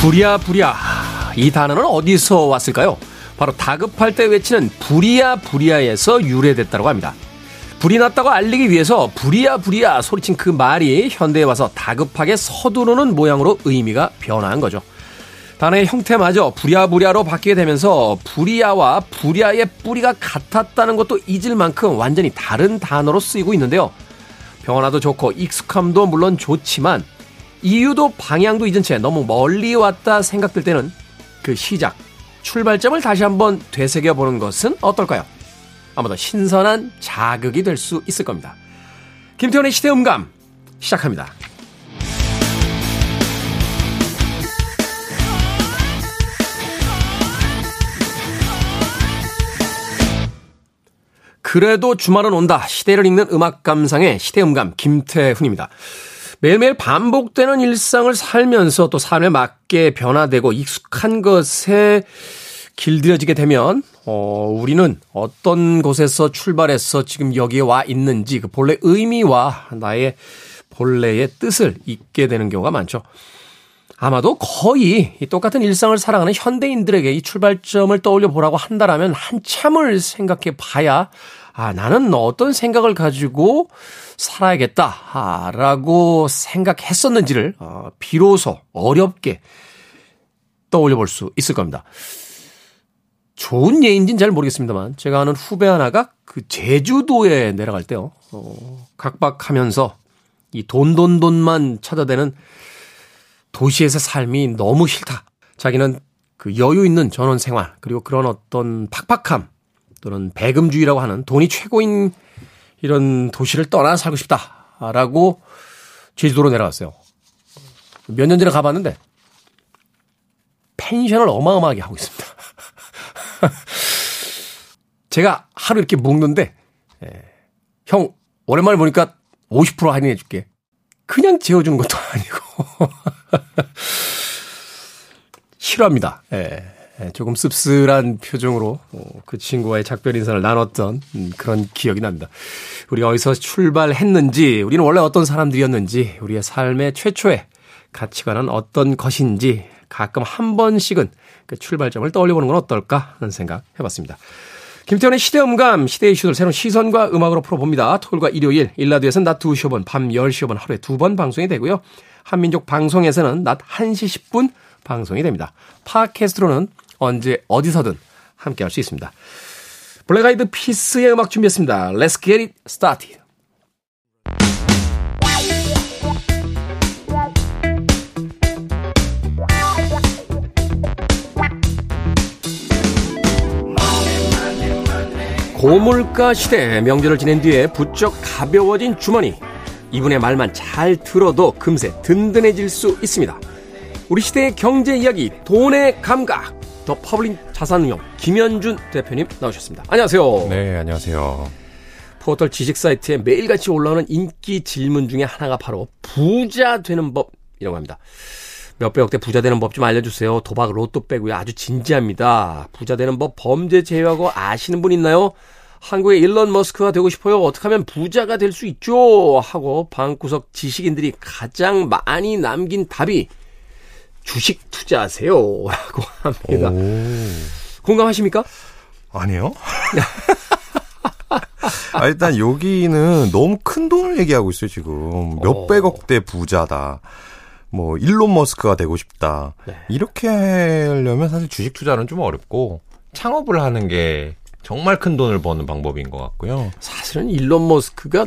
부랴 부랴 이 단어는 어디서 왔을까요? 바로 다급할 때 외치는 부랴 부랴에서 유래됐다고 합니다. 불이 났다고 알리기 위해서 부랴 부랴 소리친 그 말이 현대에 와서 다급하게 서두르는 모양으로 의미가 변화한 거죠. 단어의 형태마저 부랴부랴로 바뀌게 되면서 부리아와 부랴의 뿌리가 같았다는 것도 잊을 만큼 완전히 다른 단어로 쓰이고 있는데요. 변화도 좋고 익숙함도 물론 좋지만 이유도 방향도 잊은 채 너무 멀리 왔다 생각될 때는 그 시작, 출발점을 다시 한번 되새겨 보는 것은 어떨까요? 아마도 신선한 자극이 될 수 있을 겁니다. 김태훈의 시대음감 시작합니다. 그래도 주말은 온다. 시대를 읽는 음악 감상의 시대음감 김태훈입니다. 매일매일 반복되는 일상을 살면서 또 삶에 맞게 변화되고 익숙한 것에 길들여지게 되면 어 우리는 어떤 곳에서 출발해서 지금 여기에 와 있는지 그 본래 의미와 나의 본래의 뜻을 잊게 되는 경우가 많죠. 아마도 거의 똑같은 일상을 살아가는 현대인들에게 이 출발점을 떠올려 보라고 한다라면 한참을 생각해 봐야 아, 나는 어떤 생각을 가지고 살아야겠다라고 생각했었는지를 어, 비로소 어렵게 떠올려 볼 수 있을 겁니다. 좋은 예인지는 잘 모르겠습니다만 제가 아는 후배 하나가 그 제주도에 내려갈 때요. 어, 각박하면서 이 돈돈돈만 찾아대는 도시에서 삶이 너무 싫다. 자기는 그 여유 있는 전원 생활 그리고 그런 어떤 팍팍함 또는 배금주의라고 하는 돈이 최고인 이런 도시를 떠나 살고 싶다라고 제주도로 내려갔어요. 몇 년 전에 가봤는데 펜션을 어마어마하게 하고 있습니다. 제가 하루 이렇게 묵는데 예, 형 오랜만에 보니까 50% 할인해 줄게. 그냥 재워주는 것도 아니고 싫어합니다. 예. 예, 조금 씁쓸한 표정으로 어, 그 친구와의 작별 인사를 나눴던 음, 그런 기억이 납니다. 우리 어디서 출발했는지, 우리는 원래 어떤 사람들이었는지, 우리의 삶의 최초의 가치관은 어떤 것인지 가끔 한 번씩은 그 출발점을 떠올려보는 건 어떨까 하는 생각 해봤습니다. 김태원의 시대음감, 시대 이슈들 새로운 시선과 음악으로 풀어봅니다. 토요일과 일요일, 일라디오에서는 낮 2시 5분, 밤 10시 5분 하루에 두 번 방송이 되고요. 한민족 방송에서는 낮 1시 10분 방송이 됩니다. 팟캐스트로는 언제 어디서든 함께 할 수 있습니다. 블랙 아이드 피스의 음악 준비했습니다. Let's get it started. 고물가 시대 명절을 지낸 뒤에 부쩍 가벼워진 주머니. 이분의 말만 잘 들어도 금세 든든해질 수 있습니다. 우리 시대의 경제 이야기, 돈의 감각. 더 퍼블릭 자산운용 김현준 대표님 나오셨습니다. 안녕하세요. 네, 안녕하세요. 포털 지식 사이트에 매일같이 올라오는 인기 질문 중에 하나가 바로 부자 되는 법이라고 합니다. 몇백억대 부자 되는 법 좀 알려주세요. 도박 로또 빼고요. 아주 진지합니다. 부자 되는 법 범죄 제외하고 아시는 분 있나요? 한국의 일론 머스크가 되고 싶어요. 어떻게 하면 부자가 될 수 있죠? 하고 방구석 지식인들이 가장 많이 남긴 답이 주식 투자하세요. 라고 합니다. 오. 공감하십니까? 아니요. 아, 일단 여기는 너무 큰 돈을 얘기하고 있어요, 지금. 몇백억대 어. 부자다. 뭐, 일론 머스크가 되고 싶다. 네. 이렇게 하려면 사실 주식 투자는 좀 어렵고, 창업을 하는 게 정말 큰 돈을 버는 방법인 것 같고요. 사실은 일론 머스크가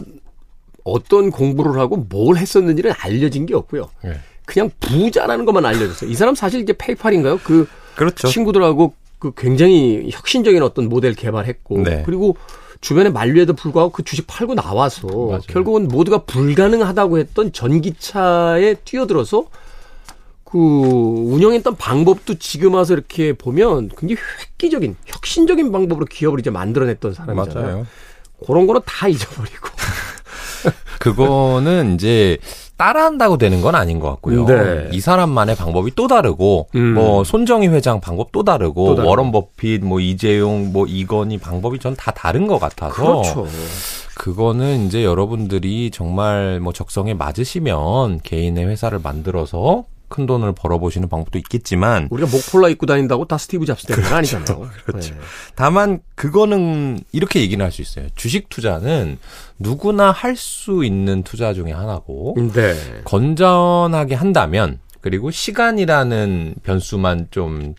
어떤 공부를 하고 뭘 했었는지는 알려진 게 없고요. 네. 그냥 부자라는 것만 알려줬어요. 이 사람 사실 이제 페이팔인가요? 그 그렇죠. 친구들하고 그 굉장히 혁신적인 어떤 모델 개발했고 네. 그리고 주변에 만류에도 불구하고 그 주식 팔고 나와서 맞아요. 결국은 모두가 불가능하다고 했던 전기차에 뛰어들어서 그 운영했던 방법도 지금 와서 이렇게 보면 굉장히 획기적인 혁신적인 방법으로 기업을 이제 만들어냈던 사람이잖아요. 맞아요. 그런 거는 다 잊어버리고 그거는 이제 따라한다고 되는 건 아닌 것 같고요. 네. 이 사람만의 방법이 또 다르고 음. 뭐 손정희 회장 방법 또 다르고 또 워런 버핏 뭐 이재용 뭐 이건희 방법이 전 다 다른 것 같아서 그렇죠. 그거는 이제 여러분들이 정말 뭐 적성에 맞으시면 개인의 회사를 만들어서 큰 돈을 벌어보시는 방법도 있겠지만 우리가 목폴라 입고 다닌다고 다 스티브 잡스 되는 건 그렇죠. 아니잖아요. 그렇죠. 네. 다만 그거는 이렇게 얘기는 할 수 있어요. 주식 투자는 누구나 할 수 있는 투자 중에 하나고 네. 건전하게 한다면 그리고 시간이라는 변수만 좀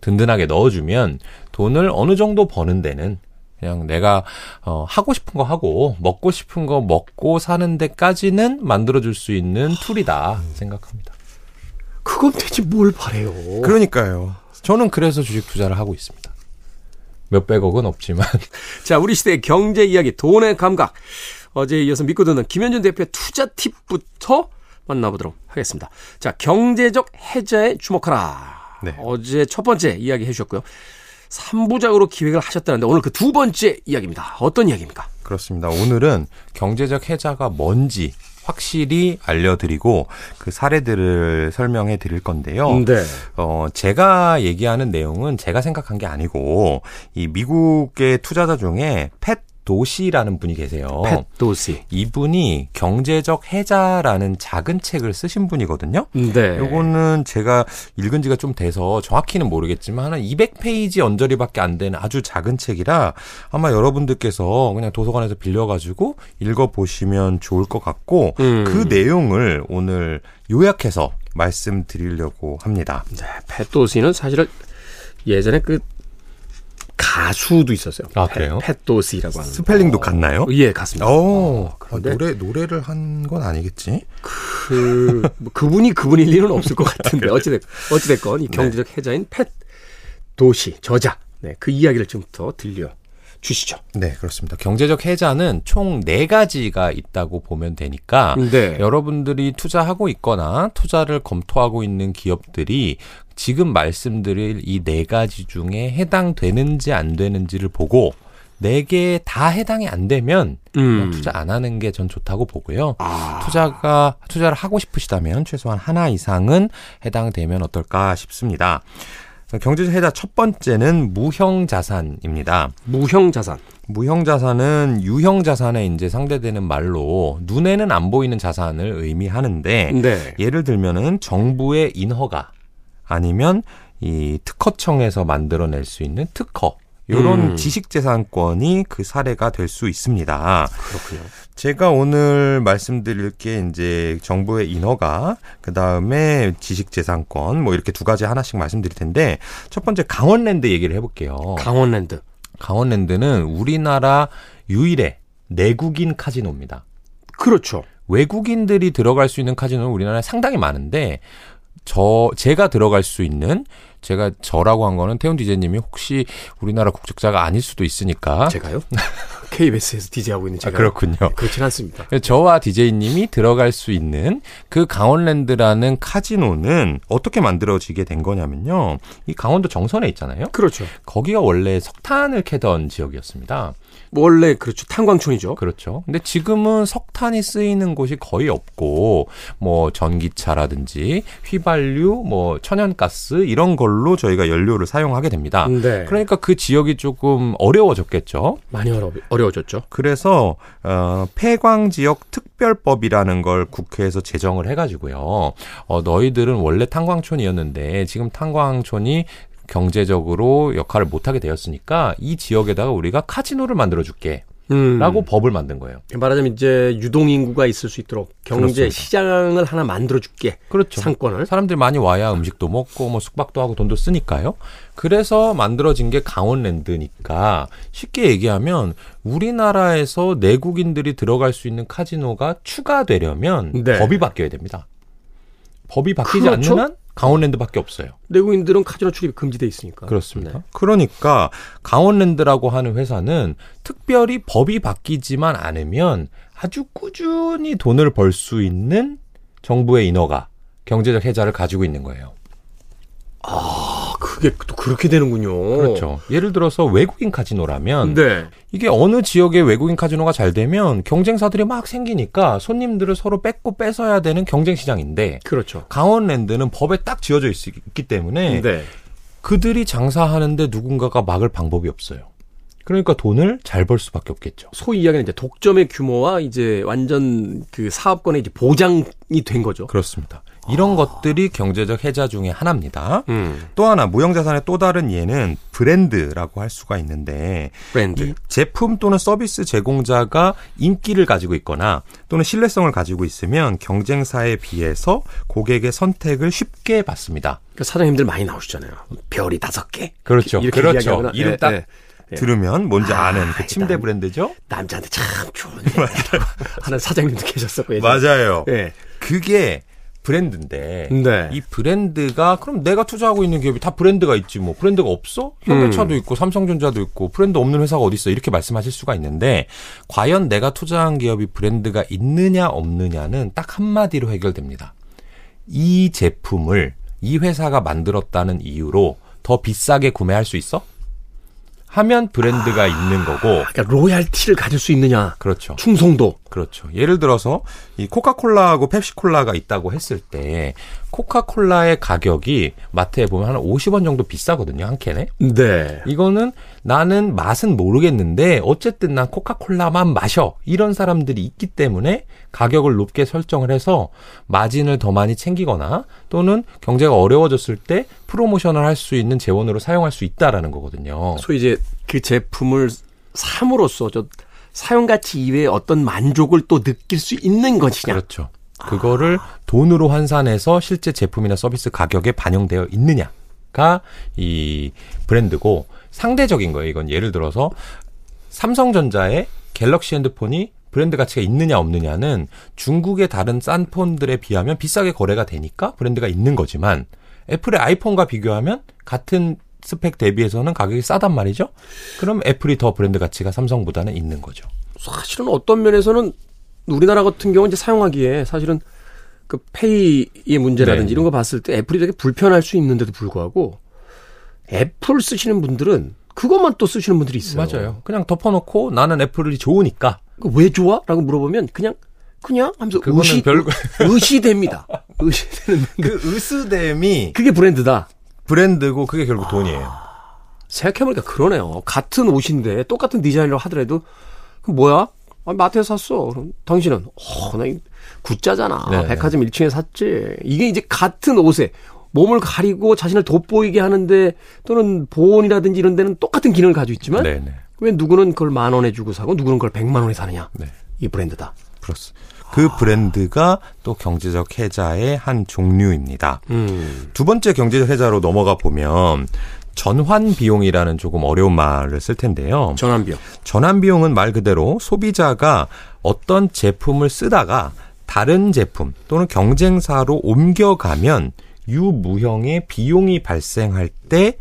든든하게 넣어주면 돈을 어느 정도 버는 데는 그냥 내가 어, 하고 싶은 거 하고 먹고 싶은 거 먹고 사는 데까지는 만들어 줄 수 있는 툴이다 생각합니다. 그건 대체 뭘 바래요? 그러니까요. 저는 그래서 주식 투자를 하고 있습니다. 몇백억은 없지만. 자, 우리 시대의 경제 이야기, 돈의 감각. 어제에 이어서 믿고 듣는 김현준 대표의 투자 팁부터 만나보도록 하겠습니다. 자, 경제적 해자에 주목하라. 네. 어제 첫 번째 이야기 해주셨고요. 3부작으로 기획을 하셨다는데 오늘 그 두 번째 이야기입니다. 어떤 이야기입니까? 그렇습니다. 오늘은 경제적 해자가 뭔지 확실히 알려드리고 그 사례들을 설명해 드릴 건데요. 네. 어, 제가 얘기하는 내용은 제가 생각한 게 아니고 이 미국의 투자자 중에 팻 도시라는 분이 계세요. 팻 도시. 이분이 경제적 해자라는 작은 책을 쓰신 분이거든요. 네. 요거는 제가 읽은 지가 좀 돼서 정확히는 모르겠지만 한 200페이지 언저리밖에 안 되는 아주 작은 책이라 아마 여러분들께서 그냥 도서관에서 빌려가지고 읽어보시면 좋을 것 같고 음. 그 내용을 오늘 요약해서 말씀드리려고 합니다. 네. 팻 도시는 사실은 예전에 그 가수도 있었어요. 아, 그래요? 팻도시라고 하는. 스펠링도 어. 같나요? 예, 같습니다. 오, 어, 아, 노래, 노래를 한 건 아니겠지? 그, 뭐 그분이 그분일 리는 없을 것 같은데. 어찌 됐, 어찌 됐건, 이 네. 경제적 네. 해자인 팻 도시, 저자. 네, 그 이야기를 지금부터 들려 주시죠. 네, 그렇습니다. 경제적 해자는 총 네가지가 있다고 보면 되니까 네. 여러분들이 투자하고 있거나 투자를 검토하고 있는 기업들이 지금 말씀드릴 이 네 가지 중에 해당되는지 안 되는지를 보고 네 개 다 해당이 안 되면 음. 투자 안 하는 게 전 좋다고 보고요. 아. 투자가 투자를 하고 싶으시다면 최소한 하나 이상은 해당되면 어떨까 싶습니다. 경제적 해자 첫 번째는 무형 자산입니다. 무형 자산. 무형 자산은 유형 자산에 이제 상대되는 말로 눈에는 안 보이는 자산을 의미하는데 네. 예를 들면은 정부의 인허가 아니면 이 특허청에서 만들어낼 수 있는 특허 요런 음. 지식재산권이 그 사례가 될 수 있습니다. 그렇군요. 제가 오늘 말씀드릴 게 이제 정부의 인허가, 그 다음에 지식재산권, 뭐 이렇게 두 가지 하나씩 말씀드릴 텐데, 첫 번째 강원랜드 얘기를 해볼게요. 강원랜드. 강원랜드는 우리나라 유일의 내국인 카지노입니다. 그렇죠. 외국인들이 들어갈 수 있는 카지노는 우리나라에 상당히 많은데, 저 제가 들어갈 수 있는 제가 저라고 한 거는 태훈 디제님이 혹시 우리나라 국적자가 아닐 수도 있으니까 제가요? KBS에서 DJ하고 있는 제가 아, 그렇군요. 네, 그렇진 않습니다. 저와 DJ님이 들어갈 수 있는 그 강원랜드라는 카지노는 어떻게 만들어지게 된 거냐면요. 이 강원도 정선에 있잖아요. 그렇죠. 거기가 원래 석탄을 캐던 지역이었습니다. 원래 그렇죠. 탄광촌이죠. 그렇죠. 근데 지금은 석탄이 쓰이는 곳이 거의 없고 뭐 전기차라든지 휘발유, 뭐 천연가스 이런 걸로 저희가 연료를 사용하게 됩니다. 네. 그러니까 그 지역이 조금 어려워졌겠죠. 많이 어려, 어려워졌죠. 그래서 어 폐광 지역 특별법이라는 걸 국회에서 제정을 해 가지고요. 어 너희들은 원래 탄광촌이었는데 지금 탄광촌이 경제적으로 역할을 못하게 되었으니까 이 지역에다가 우리가 카지노를 만들어줄게. 음. 라고 법을 만든 거예요. 말하자면 이제 유동 인구가 있을 수 있도록 경제 그렇습니다. 시장을 하나 만들어 줄게. 그렇죠. 상권을. 사람들이 많이 와야 음식도 먹고 뭐 숙박도 하고 돈도 쓰니까요. 그래서 만들어진 게 강원랜드니까 쉽게 얘기하면 우리나라에서 내국인들이 들어갈 수 있는 카지노가 추가되려면 네. 법이 바뀌어야 됩니다. 법이 바뀌지 그렇죠? 않으면 강원랜드밖에 없어요. 내국인들은 카지노 출입이 금지돼 있으니까. 그렇습니다. 네. 그러니까 강원랜드라고 하는 회사는 특별히 법이 바뀌지만 않으면 아주 꾸준히 돈을 벌 수 있는 정부의 인허가, 경제적 해자를 가지고 있는 거예요. 아, 그 게 또 그렇게 되는군요. 그렇죠. 예를 들어서 외국인 카지노라면 네. 이게 어느 지역의 외국인 카지노가 잘 되면 경쟁사들이 막 생기니까 손님들을 서로 뺏고 뺏어야 되는 경쟁 시장인데 그렇죠. 강원랜드는 법에 딱 지어져 있, 기 때문에 네. 그들이 장사하는데 누군가가 막을 방법이 없어요. 그러니까 돈을 잘 벌 수밖에 없겠죠. 소위 이야기는 이제 독점의 규모와 이제 완전 그 사업권의 이제 보장이 된 거죠. 그렇습니다. 이런 것들이 경제적 해자 중에 하나입니다. 음. 또 하나 무형자산의 또 다른 예는 브랜드라고 할 수가 있는데 브랜드. 제품 또는 서비스 제공자가 인기를 가지고 있거나 또는 신뢰성을 가지고 있으면 경쟁사에 비해서 고객의 선택을 쉽게 받습니다. 그러니까 사장님들 많이 나오시잖아요. 별이 다섯 개. 그렇죠. 그렇죠. 이름 예, 딱 예. 예. 들으면 뭔지 아, 아는 그 침대 브랜드죠? 남자한테 참 좋은 하는 사장님도 계셨었고 예전에. 맞아요. 예. 그게 브랜드인데 네. 이 브랜드가 그럼 내가 투자하고 있는 기업이 다 브랜드가 있지 뭐 브랜드가 없어? 현대차도 음. 있고 삼성전자도 있고 브랜드 없는 회사가 어디 있어? 이렇게 말씀하실 수가 있는데 과연 내가 투자한 기업이 브랜드가 있느냐 없느냐는 딱 한마디로 해결됩니다. 이 제품을 이 회사가 만들었다는 이유로 더 비싸게 구매할 수 있어? 하면 브랜드가 아, 있는 거고. 그러니까 로얄티를 가질 수 있느냐. 그렇죠. 충성도. 그렇죠. 예를 들어서 이 코카콜라하고 펩시콜라가 있다고 했을 때 코카콜라의 가격이 마트에 보면 한 50원 정도 비싸거든요, 한 캔에. 네. 이거는 나는 맛은 모르겠는데 어쨌든 난 코카콜라만 마셔. 이런 사람들이 있기 때문에 가격을 높게 설정을 해서 마진을 더 많이 챙기거나 또는 경제가 어려워졌을 때 프로모션을 할 수 있는 재원으로 사용할 수 있다라는 거거든요. 소위 이제 그 제품을 삼으로써 저 사용 가치 이외에 어떤 만족을 또 느낄 수 있는 것이냐. 그렇죠. 그거를 돈으로 환산해서 실제 제품이나 서비스 가격에 반영되어 있느냐가 이 브랜드고 상대적인 거예요. 이건 예를 들어서 삼성전자의 갤럭시 핸드폰이 브랜드 가치가 있느냐 없느냐는 중국의 다른 싼 폰들에 비하면 비싸게 거래가 되니까 브랜드가 있는 거지만 애플의 아이폰과 비교하면 같은 스펙 대비해서는 가격이 싸단 말이죠. 그럼 애플이 더 브랜드 가치가 삼성보다는 있는 거죠. 사실은 어떤 면에서는 우리나라 같은 경우 이제 사용하기에 사실은 그 페이의 문제라든지 네. 이런 거 봤을 때 애플이 되게 불편할 수 있는데도 불구하고 애플 쓰시는 분들은 그것만 또 쓰시는 분들이 있어요. 맞아요. 그냥 덮어놓고 나는 애플이 좋으니까. 왜 좋아? 라고 물어보면 그냥 그냥 하면서 의시, 별... 의시됩니다. 의시되는 그 의스됨이 그게 브랜드다. 브랜드고 그게 결국 돈이에요. 생각해보니까 그러네요. 같은 옷인데 똑같은 디자인으로 하더라도 그 뭐야? 아, 마트에서 샀어. 그럼 당신은 어, 나 굿자잖아. 네. 백화점 1층에 샀지. 이게 이제 같은 옷에 몸을 가리고 자신을 돋보이게 하는데 또는 보온이라든지 이런 데는 똑같은 기능을 가지고 있지만 네네. 네. 왜 누구는 그걸 만 원에 주고 사고 누구는 그걸 백만 원에 사느냐. 네. 이 브랜드다. 그렇습니다. 그 브랜드가 또 경제적 해자의 한 종류입니다. 음. 두 번째 경제적 해자로 넘어가 보면 전환 비용이라는 조금 어려운 말을 쓸 텐데요. 전환 비용. 전환 비용은 말 그대로 소비자가 어떤 제품을 쓰다가 다른 제품 또는 경쟁사로 옮겨가면 유무형의 비용이 발생할 때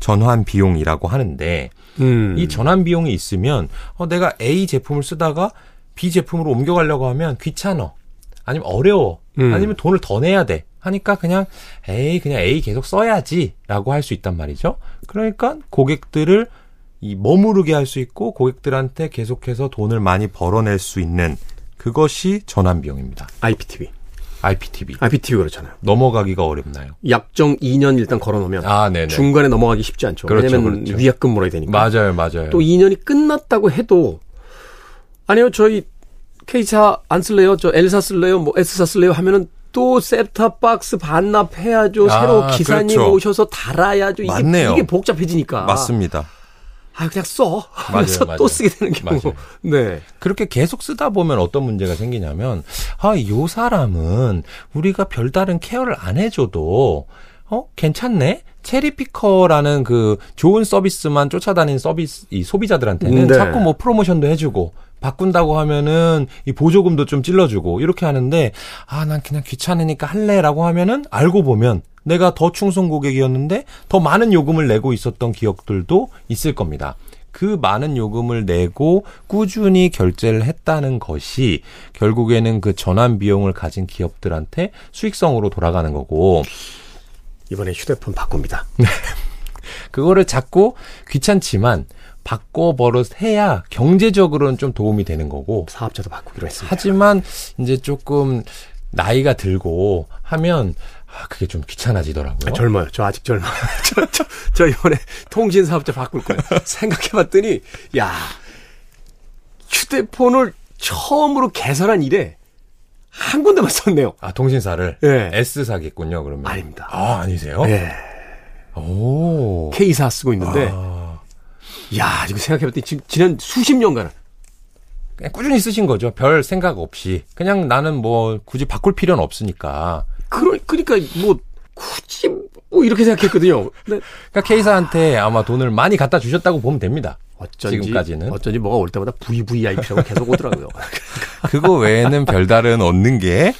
전환 비용이라고 하는데 음. 이 전환 비용이 있으면 어, 내가 A 제품을 쓰다가 B 제품으로 옮겨가려고 하면 귀찮어 아니면 어려워 음. 아니면 돈을 더 내야 돼 하니까 그냥 에이 그냥 A 계속 써야지라고 할 수 있단 말이죠. 그러니까 고객들을 이 머무르게 할 수 있고 고객들한테 계속해서 돈을 많이 벌어낼 수 있는 그것이 전환 비용입니다. IPTV. IPTV. IPTV 그렇잖아요. 넘어가기가 어렵나요? 약정 2년 일단 걸어놓으면 아, 네네. 중간에 넘어가기 쉽지 않죠. 그렇죠, 왜냐하면 그렇죠. 위약금 물어야 되니까. 맞아요, 맞아요. 또 2년이 끝났다고 해도 아니요, 저희 K사 안 쓸래요? 저 L사 쓸래요? 뭐 S사 쓸래요? 하면은 또 셋탑박스 반납해야죠. 아, 새로 기사님 그렇죠. 오셔서 달아야죠. 이게, 맞네요. 이게 복잡해지니까. 맞습니다. 아 그냥 써. 그래서 또 쓰게 되는 경우. 맞아요. 네. 그렇게 계속 쓰다 보면 어떤 문제가 생기냐면 아요 사람은 우리가 별다른 케어를 안 해줘도 어 괜찮네. 체리피커라는 그 좋은 서비스만 쫓아다니는 서비스 이 소비자들한테는 네. 자꾸 뭐 프로모션도 해주고 바꾼다고 하면은 이 보조금도 좀 찔러주고 이렇게 하는데 아 난 그냥 귀찮으니까 할래라고 하면은 알고 보면 내가 더 충성 고객이었는데 더 많은 요금을 내고 있었던 기억들도 있을 겁니다. 그 많은 요금을 내고 꾸준히 결제를 했다는 것이 결국에는 그 전환 비용을 가진 기업들한테 수익성으로 돌아가는 거고 이번에 휴대폰 바꿉니다. 그거를 자꾸 귀찮지만 바꿔 버릇 해야 경제적으로는 좀 도움이 되는 거고 사업자도 바꾸기로 했습니다. 하지만 이제 조금 나이가 들고 하면 아, 그게 좀 귀찮아지더라고요. 아, 젊어요. 저 아직 젊어요. 저, 저, 저 이번에 통신 사업자 바꿀 거예요. 생각해 봤더니, 야, 휴대폰을 처음으로 개설한 이래 한 군데만 썼네요. 아, 통신사를? 예. S사겠군요, 그러면. 아닙니다. 아, 아니세요? 예. 오. K사 쓰고 있는데, 아, 야 이거 생각해봤더니 지금 지난 수십 년간은 그냥 꾸준히 쓰신 거죠. 별 생각 없이. 그냥 나는 뭐 굳이 바꿀 필요는 없으니까. 그러, 그러니까 뭐 굳이 뭐 이렇게 생각했거든요. 그러니까 K사한테 아마 돈을 많이 갖다 주셨다고 보면 됩니다. 어쩐지 지금까지는. 어쩐지 뭐가 올 때마다 VVIP라고 계속 오더라고요. 그거 외에는 별다른 얻는 게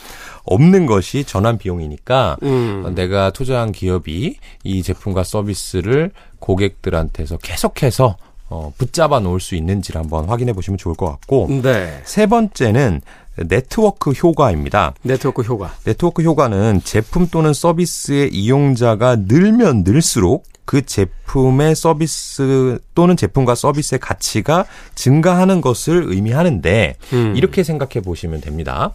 없는 것이 전환 비용이니까 음. 내가 투자한 기업이 이 제품과 서비스를 고객들한테서 계속해서 어, 붙잡아 놓을 수 있는지를 한번 확인해 보시면 좋을 것 같고 네. 세 번째는 네트워크 효과입니다. 네트워크 효과. 네트워크 효과는 제품 또는 서비스의 이용자가 늘면 늘수록 그 제품의 서비스 또는 제품과 서비스의 가치가 증가하는 것을 의미하는데 음. 이렇게 생각해 보시면 됩니다.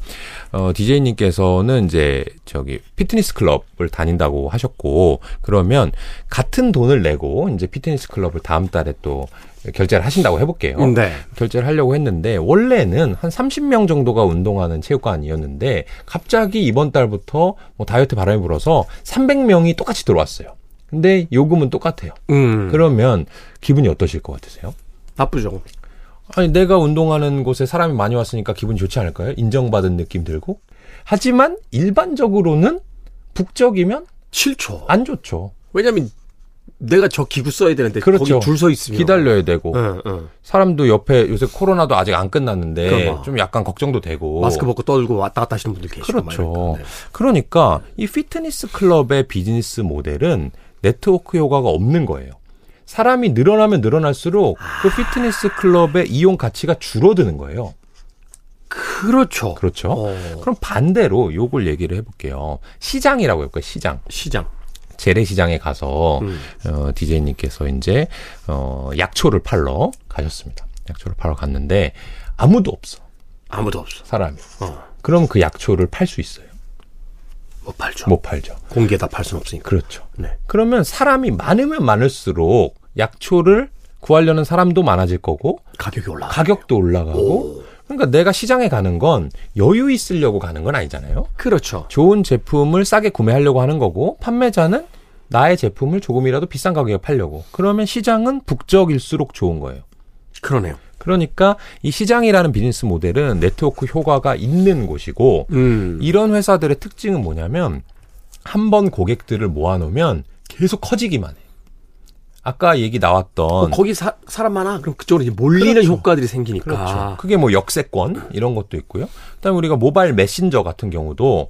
어, DJ님께서는 이제 저기 피트니스 클럽을 다닌다고 하셨고 그러면 같은 돈을 내고 이제 피트니스 클럽을 다음 달에 또 결제를 하신다고 해볼게요. 네. 결제를 하려고 했는데 원래는 한 30명 정도가 운동하는 체육관이었는데 갑자기 이번 달부터 뭐 다이어트 바람이 불어서 300명이 똑같이 들어왔어요. 근데 요금은 똑같아요. 음. 그러면 기분이 어떠실 것 같으세요? 나쁘죠. 아니 내가 운동하는 곳에 사람이 많이 왔으니까 기분이 좋지 않을까요? 인정받은 느낌 들고. 하지만 일반적으로는 북적이면 싫죠. 안 좋죠. 왜냐면 내가 저 기구 써야 되는데 그렇죠. 거기 줄 서 있으면 기다려야 되고 응, 응. 사람도 옆에 요새 코로나도 아직 안 끝났는데 그럼. 좀 약간 걱정도 되고 마스크 벗고 떨고 왔다 갔다 하시는 분들 계시고 그렇죠. 막 이러니까. 그러니까 이 피트니스 클럽의 비즈니스 모델은 네트워크 효과가 없는 거예요. 사람이 늘어나면 늘어날수록 그 피트니스 클럽의 이용 가치가 줄어드는 거예요. 그렇죠. 그렇죠. 어, 그럼 반대로 요걸 얘기를 해볼게요. 시장이라고 해볼까요? 시장. 시장. 재래시장에 가서 음. 어, DJ님께서 이제 어, 약초를 팔러 가셨습니다. 약초를 팔러 갔는데 아무도 없어. 아무도 없어. 사람이. 어, 그럼 그 약초를 팔 수 있어요? 못 팔죠. 못 팔죠. 공개다 팔 수는 없으니까. 그렇죠. 네. 그러면 사람이 많으면 많을수록 약초를 구하려는 사람도 많아질 거고 가격이 올라. 가격도 올라가고 그러니까 내가 시장에 가는 건 여유 있으려고 가는 건 아니잖아요. 그렇죠. 좋은 제품을 싸게 구매하려고 하는 거고 판매자는 나의 제품을 조금이라도 비싼 가격에 팔려고. 그러면 시장은 북적일수록 좋은 거예요. 그러네요. 그러니까 이 시장이라는 비즈니스 모델은 네트워크 효과가 있는 곳이고 음. 이런 회사들의 특징은 뭐냐면 한 번 고객들을 모아놓으면 계속 커지기만 해. 아까 얘기 나왔던 어, 거기 사, 사람 많아. 그럼 그쪽으로 이제 몰리는 그렇죠. 효과들이 생기니까. 그렇죠. 그게 뭐 역세권 이런 것도 있고요. 그다음에 우리가 모바일 메신저 같은 경우도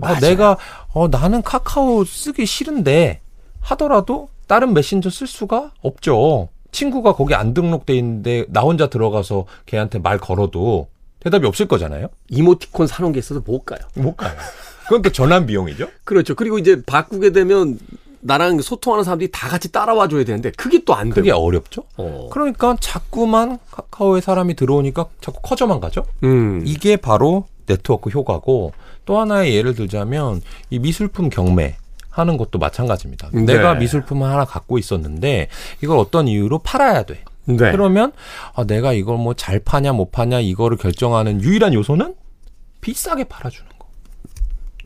아. 내가 어, 나는 카카오 쓰기 싫은데 하더라도 다른 메신저 쓸 수가 없죠. 친구가 거기 안 등록돼 있는데 나 혼자 들어가서 걔한테 말 걸어도 대답이 없을 거잖아요. 이모티콘 사놓은 게 있어서 못 가요. 못 가요. 그건 또 전환 비용이죠. 그렇죠. 그리고 이제 바꾸게 되면 나랑 소통하는 사람들이 다 같이 따라와 줘야 되는데 그게 또안 되고. 그게 어렵죠. 어. 그러니까 자꾸만 카카오에 사람이 들어오니까 자꾸 커져만 가죠. 음. 이게 바로 네트워크 효과고 또 하나의 예를 들자면 이 미술품 경매 하는 것도 마찬가지입니다. 네. 내가 미술품을 하나 갖고 있었는데 이걸 어떤 이유로 팔아야 돼. 네. 그러면 아, 내가 이걸 뭐 잘 파냐 못 파냐 이거를 결정하는 유일한 요소는 비싸게 팔아주는 거.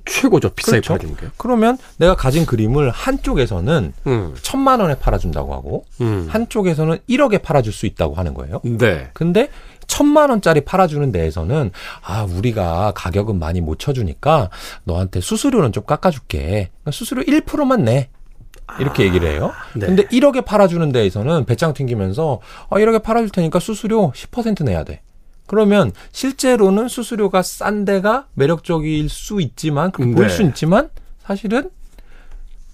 최고죠. 비싸게 그렇죠. 팔아주는 게. 그러면 내가 가진 그림을 한쪽에서는 음. 천만 원에 팔아준다고 하고 음. 한쪽에서는 1억에 팔아줄 수 있다고 하는 거예요. 네. 근데 천만 원짜리 팔아주는 데에서는 아 우리가 가격은 많이 못 쳐주니까 너한테 수수료는 좀 깎아줄게. 그러니까 수수료 1%만 내. 이렇게 얘기를 해요. 네. 근데 1억에 팔아주는 데에서는 배짱 튕기면서 아 1억에 팔아줄 테니까 수수료 10% 내야 돼. 그러면 실제로는 수수료가 싼 데가 매력적일 수 있지만 네. 수 있지만 사실은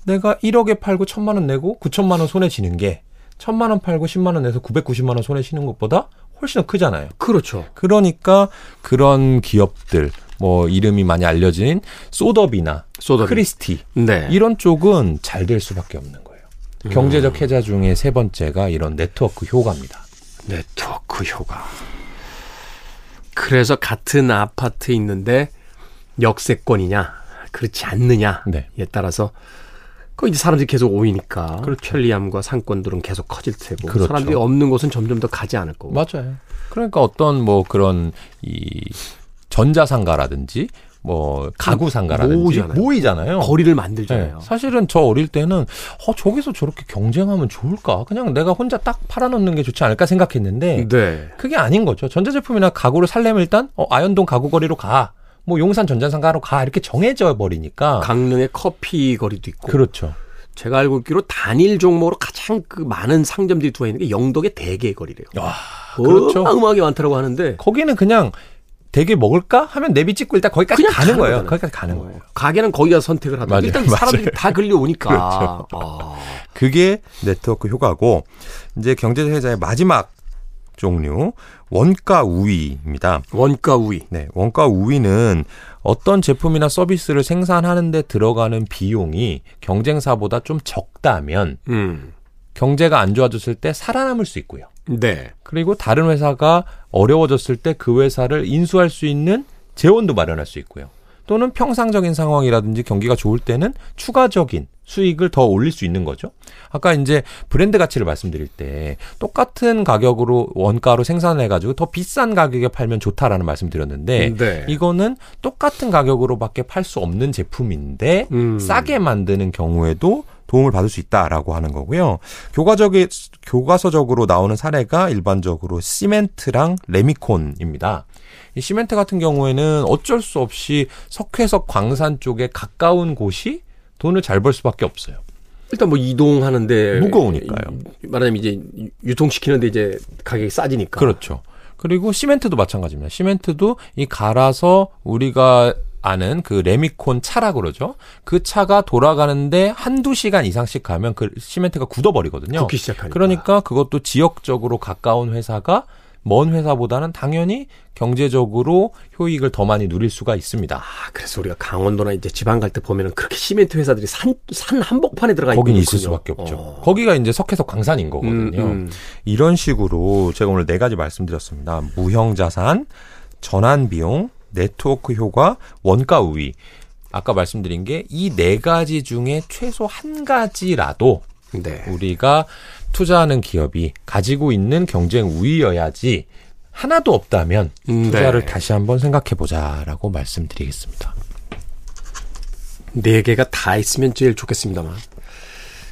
내가 1억에 팔고 1000만 원 내고 9천만 원 손해 지는 게 1000만 원 팔고 10만 원 내서 990만 원 손해 지는 것보다 훨씬 더 크잖아요. 그렇죠. 그러니까 그런 기업들 뭐 이름이 많이 알려진 소더비나 소더비. 크리스티 네. 이런 쪽은 잘 될 수밖에 없는 거예요. 경제적 해자 중에 세 번째가 이런 네트워크 효과입니다. 네트워크 효과. 그래서 같은 아파트에 있는데 역세권이냐, 그렇지 않느냐에 네. 따라서 그 이제 사람들이 계속 오이니까 그렇죠. 편리함과 상권들은 계속 커질 테고 그렇죠. 사람들이 없는 곳은 점점 더 가지 않을 거고. 맞아요. 그러니까 어떤 뭐 그런 이 전자상가라든지 뭐 가구 상가라든지 모으잖아요. 모이잖아요. 거리를 만들잖아요. 네, 사실은 저 어릴 때는 어 저기서 저렇게 경쟁하면 좋을까? 그냥 내가 혼자 딱 팔아놓는 게 좋지 않을까 생각했는데 네. 그게 아닌 거죠. 전자제품이나 가구를 살려면 일단 어 아현동 가구 거리로 가. 뭐 용산 전자상가로 가 이렇게 정해져 버리니까 강릉의 커피 거리도 있고. 그렇죠. 제가 알고 있기로 단일 종목으로 가장 그 많은 상점들이 들어와 있는 게 영덕의 대게 거리래요. 와, 그렇죠. 어마어마하게 많다고 하는데 거기는 그냥 되게 먹을까 하면 내비 찍고 일단 거기까지 가는 가는 거예요. 거잖아요. 거기까지 가는 거예요. 가게는 거기가 선택을 하다. 맞아요. 일단 사람들이. 다 걸려오니까. 그렇죠. 아. 그게 네트워크 효과고 이제 경제세자의 마지막 종류 원가 우위입니다. 원가 우위. 네, 원가 우위는 어떤 제품이나 서비스를 생산하는데 들어가는 비용이 경쟁사보다 좀 적다면 음. 경제가 안 좋아졌을 때 살아남을 수 있고요. 네. 그리고 다른 회사가 어려워졌을 때 그 회사를 인수할 수 있는 재원도 마련할 수 있고요. 또는 평상적인 상황이라든지 경기가 좋을 때는 추가적인 수익을 더 올릴 수 있는 거죠. 아까 이제 브랜드 가치를 말씀드릴 때 똑같은 가격으로 원가로 생산해 가지고 더 비싼 가격에 팔면 좋다라는 말씀드렸는데 네. 이거는 똑같은 가격으로밖에 팔 수 없는 제품인데 음. 싸게 만드는 경우에도 도움을 받을 수 있다라고 하는 거고요. 교과적이 교과서적으로 나오는 사례가 일반적으로 시멘트랑 레미콘입니다. 이 시멘트 같은 경우에는 어쩔 수 없이 석회석 광산 쪽에 가까운 곳이 돈을 잘 벌 수밖에 없어요. 일단 뭐 이동하는데 무거우니까요. 이- 말하자면 이제 유통시키는데 이제 가격이 싸지니까. 그렇죠. 그리고 시멘트도 마찬가지입니다. 시멘트도 이 갈아서 우리가 아는 그 레미콘 차라 그러죠. 그 차가 돌아가는데 한두 시간 이상씩 가면 그 시멘트가 굳어버리거든요. 굳기 시작하니까. 그러니까 그것도 지역적으로 가까운 회사가 먼 회사보다는 당연히 경제적으로 효익을 더 많이 누릴 수가 있습니다. 아, 그래서 우리가 강원도나 이제 지방 갈 때 보면은 그렇게 시멘트 회사들이 산, 산 한복판에 들어가 거긴 있군요. 있을 수밖에 없죠. 어. 거기가 이제 석회석 광산인 거거든요. 음, 음. 이런 식으로 제가 오늘 네 가지 말씀드렸습니다. 무형 자산, 전환 비용, 네트워크 효과, 원가 우위. 아까 말씀드린 게 이 네 가지 중에 최소 한 가지라도 네. 우리가 투자하는 기업이 가지고 있는 경쟁 우위여야지 하나도 없다면 음, 투자를 네. 다시 한번 생각해 보자라고 말씀드리겠습니다. 네 개가 다 있으면 제일 좋겠습니다만.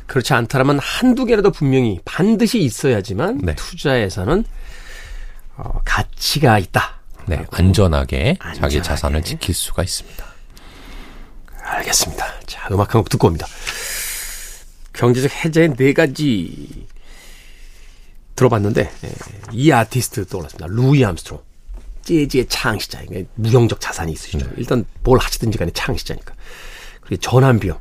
그렇지 않다라면 한두 개라도 분명히 반드시 있어야지만 네. 투자에서는 어, 가치가 있다. 네, 안전하게 자기 안전하게. 자산을 지킬 수가 있습니다. 알겠습니다. 자, 음악 한 곡 듣고 옵니다. 경제적 해제의 네 가지 들어봤는데 예, 이 아티스트 떠올랐습니다. 루이 암스트롱. 재즈의 창시자. 그러니까 무형적 자산이 있으시죠. 일단 뭘 하시든지 간에 창시자니까. 그리고 전환 비용.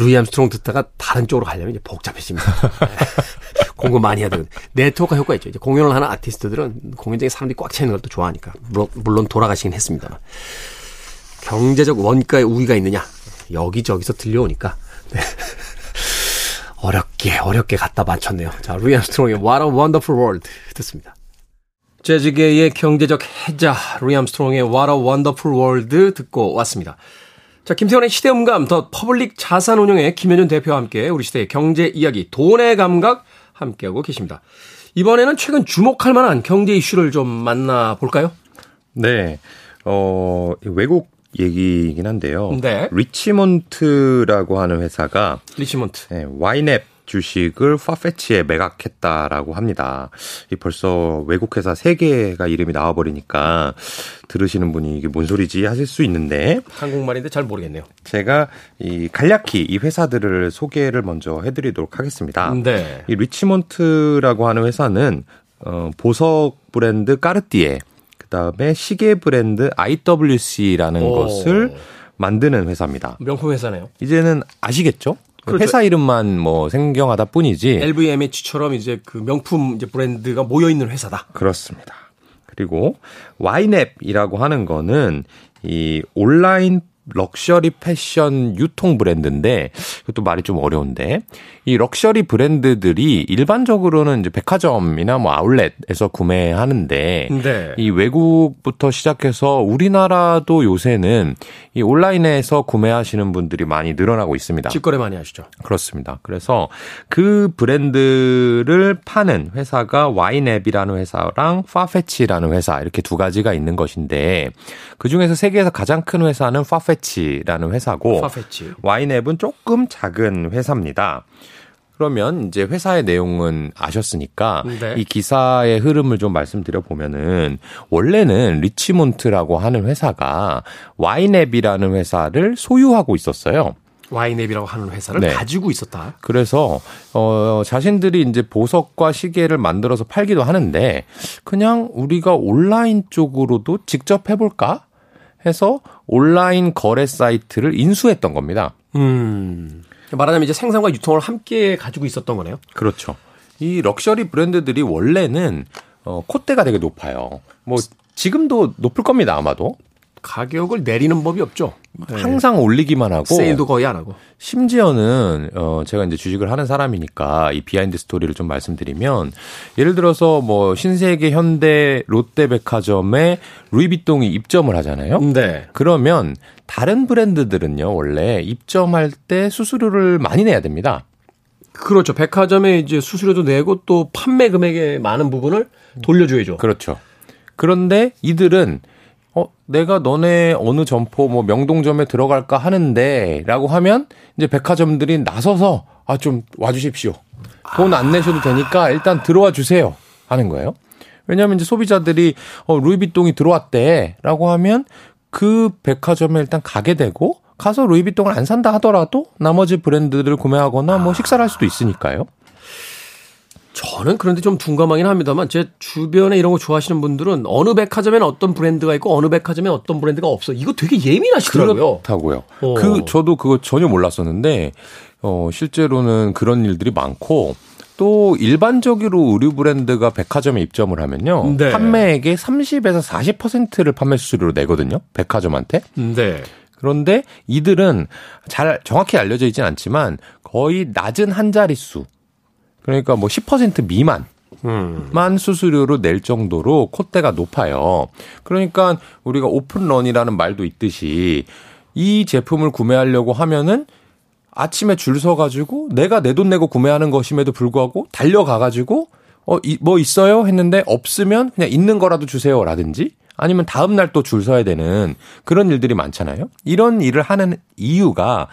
예. 루이 암스트롱 듣다가 다른 쪽으로 가려면 이제 복잡해집니다. 예. 공부 많이 해야 되거든요. 네트워크 효과 있죠. 이제 공연을 하는 아티스트들은 공연장에 사람들이 꽉 차 있는 걸 또 좋아하니까. 물론, 물론 돌아가시긴 했습니다만. 경제적 원가의 우위가 있느냐 여기저기서 들려오니까 네. 어렵게 어렵게 갖다 맞췄네요. 자 루이 암스트롱의 What a Wonderful World 듣습니다. 재즈계의 경제적 해자 루이 암스트롱의 What a Wonderful World 듣고 왔습니다. 자 김태원의 시대음감 더 퍼블릭 자산운용의 김현준 대표와 함께 우리 시대의 경제 이야기 돈의 감각 함께하고 계십니다. 이번에는 최근 주목할 만한 경제 이슈를 좀 만나볼까요? 네. 어, 외국 얘기이긴 한데요. 네. 리치몬트라고 하는 회사가 리치먼트. 네, 와이냅 주식을 파페치에 매각했다라고 합니다. 이 벌써 외국 회사 세 개가 이름이 나와 버리니까 들으시는 분이 이게 뭔 소리지 하실 수 있는데 한국말인데 잘 모르겠네요. 제가 이 간략히 이 회사들을 소개를 먼저 해드리도록 하겠습니다. 네. 이 리치몬트라고 하는 회사는 어, 보석 브랜드 까르띠에 그다음에 시계 브랜드 IWC라는 오. 것을 만드는 회사입니다. 명품 회사네요. 이제는 아시겠죠? 그렇죠. 회사 이름만 뭐 생경하다 뿐이지. LVMH처럼 이제 그 명품 이제 브랜드가 모여 있는 회사다. 그렇습니다. 그리고 와이냅이라고 하는 거는 이 온라인 럭셔리 패션 유통 브랜드인데 이것도 말이 좀 어려운데 이 럭셔리 브랜드들이 일반적으로는 이제 백화점이나 뭐 아울렛에서 구매하는데 네. 이 외국부터 시작해서 우리나라도 요새는 이 온라인에서 구매하시는 분들이 많이 늘어나고 있습니다. 직거래 많이 하시죠. 그렇습니다. 그래서 그 브랜드를 파는 회사가 와이냅이라는 회사랑 파페치라는 회사 이렇게 두 가지가 있는 것인데 그 중에서 세계에서 가장 큰 회사는 파페치 라는 회사고 파페치. 와인앱은 조금 작은 회사입니다. 그러면 이제 회사의 내용은 아셨으니까 네. 이 기사의 흐름을 좀 말씀드려 보면은 원래는 리치몬트라고 하는 회사가 와인앱이라는 회사를 소유하고 있었어요. 와인앱이라고 하는 회사를 네. 가지고 있었다. 그래서 어 자신들이 이제 보석과 시계를 만들어서 팔기도 하는데 그냥 우리가 온라인 쪽으로도 직접 해볼까 해서 온라인 거래 사이트를 인수했던 겁니다. 음. 말하자면 이제 생산과 유통을 함께 가지고 있었던 거네요. 그렇죠. 이 럭셔리 브랜드들이 원래는 어, 콧대가 되게 높아요. 뭐 지금도 높을 겁니다 아마도. 가격을 내리는 법이 없죠. 네. 항상 올리기만 하고 세일도 거의 안 하고. 심지어는 어 제가 이제 주식을 하는 사람이니까 이 behind story를 좀 말씀드리면 예를 들어서 뭐 신세계, 현대, 롯데백화점에 루이비통이 입점을 하잖아요. 네. 그러면 다른 브랜드들은요 원래 입점할 때 수수료를 많이 내야 됩니다. 그렇죠. 백화점에 이제 수수료도 내고 또 판매 금액의 많은 부분을 돌려줘야죠. 그렇죠. 그런데 이들은 어, 내가 너네 어느 점포 뭐 명동점에 들어갈까 하는데 라고 하면 이제 백화점들이 나서서 아, 좀 와주십시오. 돈 안 내셔도 되니까 일단 들어와 주세요. 하는 거예요. 왜냐하면 이제 소비자들이 어, 루이비통이 들어왔대 라고 하면 그 백화점에 일단 가게 되고 가서 루이비통을 안 산다 하더라도 나머지 브랜드를 구매하거나 뭐 식사를 할 수도 있으니까요. 저는 그런데 좀 둔감하긴 합니다만 제 주변에 이런 거 좋아하시는 분들은 어느 백화점에는 어떤 브랜드가 있고 어느 백화점에 어떤 브랜드가 없어. 이거 되게 예민하시더라고요. 그렇다고요. 어. 그 저도 그거 전혀 몰랐었는데 어 실제로는 그런 일들이 많고 또 일반적으로 의류 브랜드가 백화점에 입점을 하면요. 네. 판매액의 30에서 40%를 판매 수수료로 내거든요. 백화점한테. 네. 그런데 이들은 잘 정확히 알려져 있지는 않지만 거의 낮은 한 자릿수 그러니까 뭐 10% 미만 만 수수료로 낼 정도로 콧대가 높아요. 그러니까 우리가 오픈런이라는 말도 있듯이 이 제품을 구매하려고 하면은 아침에 줄 서가지고 내가 내 돈 내고 구매하는 것임에도 불구하고 달려가가지고 어, 이, 뭐 있어요? 했는데 없으면 그냥 있는 거라도 주세요라든지 아니면 다음날 또 줄 서야 되는 그런 일들이 많잖아요. 이런 일을 하는 이유가